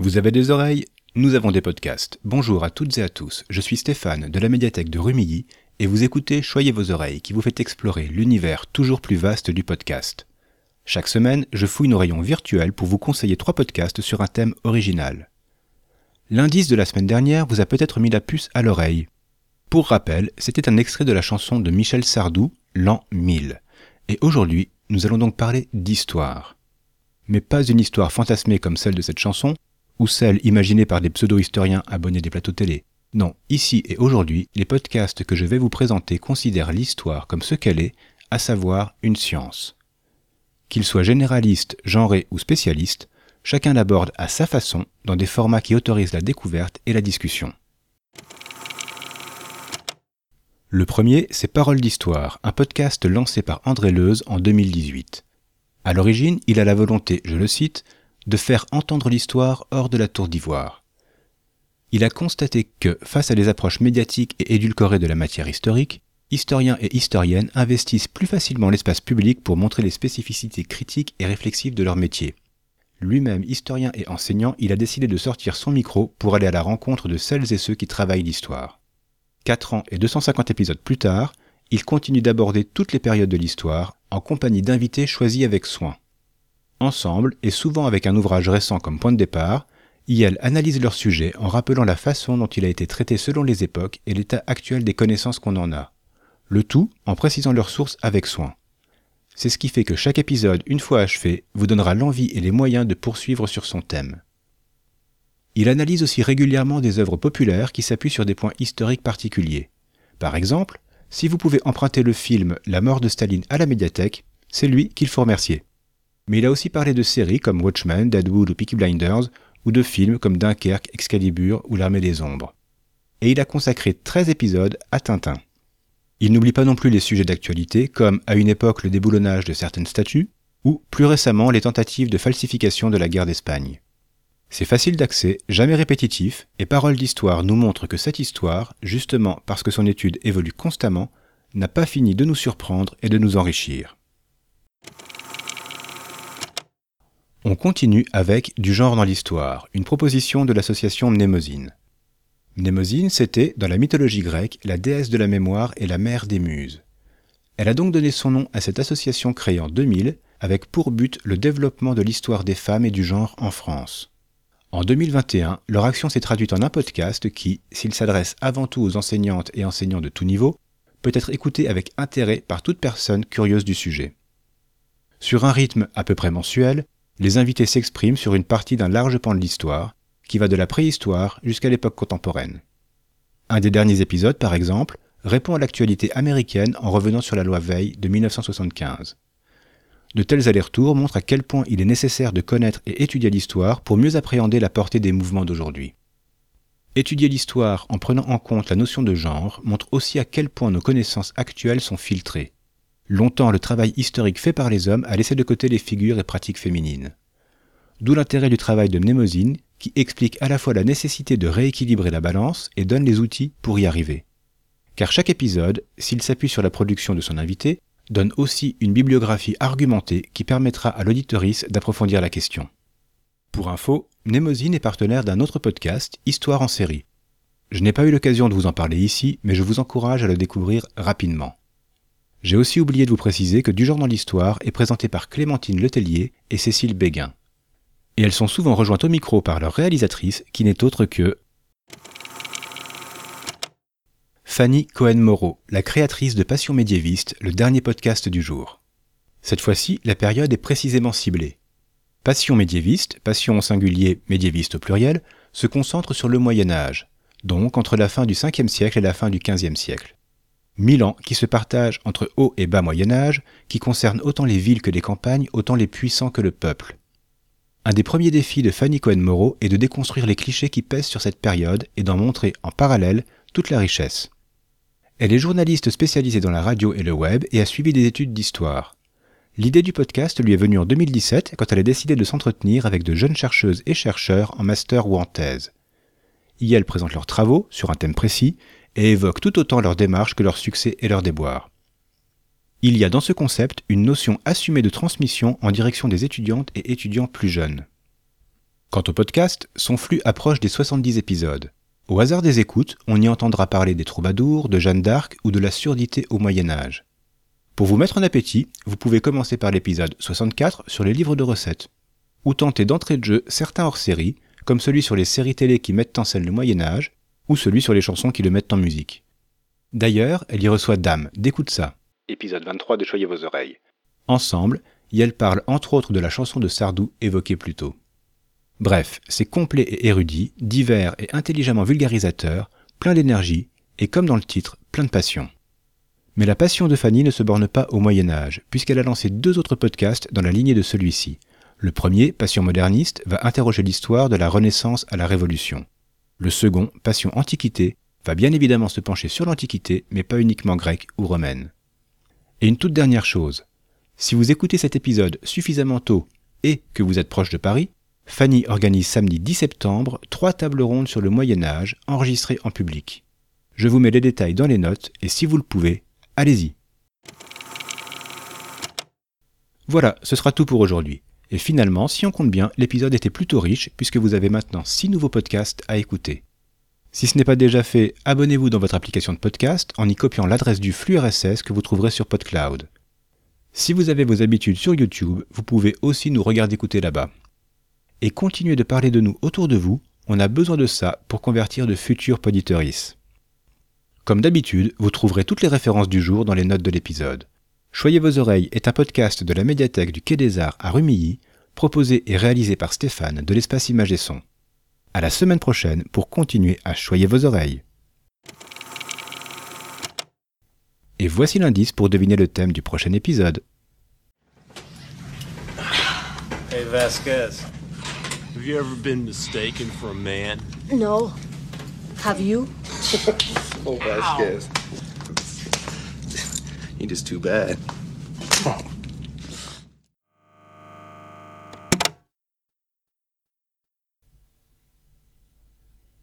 Vous avez des oreilles Nous avons des podcasts. Bonjour à toutes et à tous, je suis Stéphane de la médiathèque de Rumilly et vous écoutez Choyez vos oreilles qui vous fait explorer l'univers toujours plus vaste du podcast. Chaque semaine, je fouille nos rayons virtuels pour vous conseiller trois podcasts sur un thème original. L'indice de la semaine dernière vous a peut-être mis la puce à l'oreille. Pour rappel, c'était un extrait de la chanson de Michel Sardou, L'an 1000. Et aujourd'hui, nous allons donc parler d'histoire. Mais pas une histoire fantasmée comme celle de cette chanson, ou celle imaginée par des pseudo-historiens abonnés des plateaux télé. Non, ici et aujourd'hui, les podcasts que je vais vous présenter considèrent l'histoire comme ce qu'elle est, à savoir une science. Qu'ils soient généralistes, genrés ou spécialistes, chacun l'aborde à sa façon dans des formats qui autorisent la découverte et la discussion. Le premier, c'est Parole d'Histoire, un podcast lancé par André Leuze en 2018. À l'origine, il a la volonté, je le cite, de faire entendre l'histoire hors de la tour d'ivoire. Il a constaté que, face à des approches médiatiques et édulcorées de la matière historique, historiens et historiennes investissent plus facilement l'espace public pour montrer les spécificités critiques et réflexives de leur métier. Lui-même historien et enseignant, il a décidé de sortir son micro pour aller à la rencontre de celles et ceux qui travaillent l'histoire. Quatre ans et 250 épisodes plus tard, il continue d'aborder toutes les périodes de l'histoire en compagnie d'invités choisis avec soin. Ensemble, et souvent avec un ouvrage récent comme point de départ, IL analyse leur sujet en rappelant la façon dont il a été traité selon les époques et l'état actuel des connaissances qu'on en a. Le tout en précisant leurs sources avec soin. C'est ce qui fait que chaque épisode, une fois achevé, vous donnera l'envie et les moyens de poursuivre sur son thème. Il analyse aussi régulièrement des œuvres populaires qui s'appuient sur des points historiques particuliers. Par exemple, si vous pouvez emprunter le film La mort de Staline à la médiathèque, c'est lui qu'il faut remercier mais il a aussi parlé de séries comme Watchmen, Deadwood ou Peaky Blinders, ou de films comme Dunkerque, Excalibur ou L'Armée des Ombres. Et il a consacré 13 épisodes à Tintin. Il n'oublie pas non plus les sujets d'actualité, comme à une époque le déboulonnage de certaines statues, ou plus récemment les tentatives de falsification de la guerre d'Espagne. C'est facile d'accès, jamais répétitif, et Parole d'Histoire nous montre que cette histoire, justement parce que son étude évolue constamment, n'a pas fini de nous surprendre et de nous enrichir. On continue avec Du genre dans l'histoire, une proposition de l'association Mnémosine. Mnémosine, c'était, dans la mythologie grecque, la déesse de la mémoire et la mère des muses. Elle a donc donné son nom à cette association créée en 2000, avec pour but le développement de l'histoire des femmes et du genre en France. En 2021, leur action s'est traduite en un podcast qui, s'il s'adresse avant tout aux enseignantes et enseignants de tout niveau, peut être écouté avec intérêt par toute personne curieuse du sujet. Sur un rythme à peu près mensuel, les invités s'expriment sur une partie d'un large pan de l'histoire, qui va de la préhistoire jusqu'à l'époque contemporaine. Un des derniers épisodes, par exemple, répond à l'actualité américaine en revenant sur la loi Veil de 1975. De tels allers-retours montrent à quel point il est nécessaire de connaître et étudier l'histoire pour mieux appréhender la portée des mouvements d'aujourd'hui. Étudier l'histoire en prenant en compte la notion de genre montre aussi à quel point nos connaissances actuelles sont filtrées, Longtemps, le travail historique fait par les hommes a laissé de côté les figures et pratiques féminines. D'où l'intérêt du travail de Mnémosine, qui explique à la fois la nécessité de rééquilibrer la balance et donne les outils pour y arriver. Car chaque épisode, s'il s'appuie sur la production de son invité, donne aussi une bibliographie argumentée qui permettra à l'auditorice d'approfondir la question. Pour info, Mnémosine est partenaire d'un autre podcast, Histoire en série. Je n'ai pas eu l'occasion de vous en parler ici, mais je vous encourage à le découvrir rapidement. J'ai aussi oublié de vous préciser que Du genre dans l'histoire est présenté par Clémentine Letellier et Cécile Béguin. Et elles sont souvent rejointes au micro par leur réalisatrice qui n'est autre que Fanny Cohen-Moreau, la créatrice de Passion médiéviste, le dernier podcast du jour. Cette fois-ci, la période est précisément ciblée. Passion médiéviste, passion au singulier, médiéviste au pluriel, se concentre sur le Moyen Âge, donc entre la fin du 5e siècle et la fin du 15e siècle. Milan qui se partage entre haut et bas Moyen Âge, qui concerne autant les villes que les campagnes, autant les puissants que le peuple. Un des premiers défis de Fanny Cohen-Moreau est de déconstruire les clichés qui pèsent sur cette période et d'en montrer en parallèle toute la richesse. Elle est journaliste spécialisée dans la radio et le web et a suivi des études d'histoire. L'idée du podcast lui est venue en 2017 quand elle a décidé de s'entretenir avec de jeunes chercheuses et chercheurs en master ou en thèse. Y elles présentent leurs travaux sur un thème précis et évoquent tout autant leur démarche que leur succès et leur déboire. Il y a dans ce concept une notion assumée de transmission en direction des étudiantes et étudiants plus jeunes. Quant au podcast, son flux approche des 70 épisodes. Au hasard des écoutes, on y entendra parler des troubadours, de Jeanne d'Arc ou de la surdité au Moyen Âge. Pour vous mettre en appétit, vous pouvez commencer par l'épisode 64 sur les livres de recettes, ou tenter d'entrée de jeu certains hors-série, comme celui sur les séries télé qui mettent en scène le Moyen Âge, ou celui sur les chansons qui le mettent en musique. D'ailleurs, elle y reçoit Dame, d'écoute ça. Épisode 23 de Choyez vos oreilles. Ensemble, y elle parle entre autres de la chanson de Sardou évoquée plus tôt. Bref, c'est complet et érudit, divers et intelligemment vulgarisateur, plein d'énergie, et comme dans le titre, plein de passion. Mais la passion de Fanny ne se borne pas au Moyen Âge, puisqu'elle a lancé deux autres podcasts dans la lignée de celui-ci. Le premier, Passion moderniste, va interroger l'histoire de la Renaissance à la Révolution. Le second, Passion antiquité, va bien évidemment se pencher sur l'Antiquité, mais pas uniquement grecque ou romaine. Et une toute dernière chose. Si vous écoutez cet épisode suffisamment tôt et que vous êtes proche de Paris, Fanny organise samedi 10 septembre trois tables rondes sur le Moyen Âge enregistrées en public. Je vous mets les détails dans les notes et si vous le pouvez, allez-y. Voilà, ce sera tout pour aujourd'hui. Et finalement, si on compte bien, l'épisode était plutôt riche puisque vous avez maintenant 6 nouveaux podcasts à écouter. Si ce n'est pas déjà fait, abonnez-vous dans votre application de podcast en y copiant l'adresse du flux RSS que vous trouverez sur PodCloud. Si vous avez vos habitudes sur YouTube, vous pouvez aussi nous regarder écouter là-bas. Et continuez de parler de nous autour de vous, on a besoin de ça pour convertir de futurs poditeuristes. Comme d'habitude, vous trouverez toutes les références du jour dans les notes de l'épisode. Choyez vos oreilles est un podcast de la médiathèque du Quai des Arts à Rumilly, proposé et réalisé par Stéphane de l'espace Image et Son. À la semaine prochaine pour continuer à choyer vos oreilles. Et voici l'indice pour deviner le thème du prochain épisode. Hey Vasquez, have you ever been mistaken for a man? No. Have you? Oh, Vasquez. You're just too bad. Oh.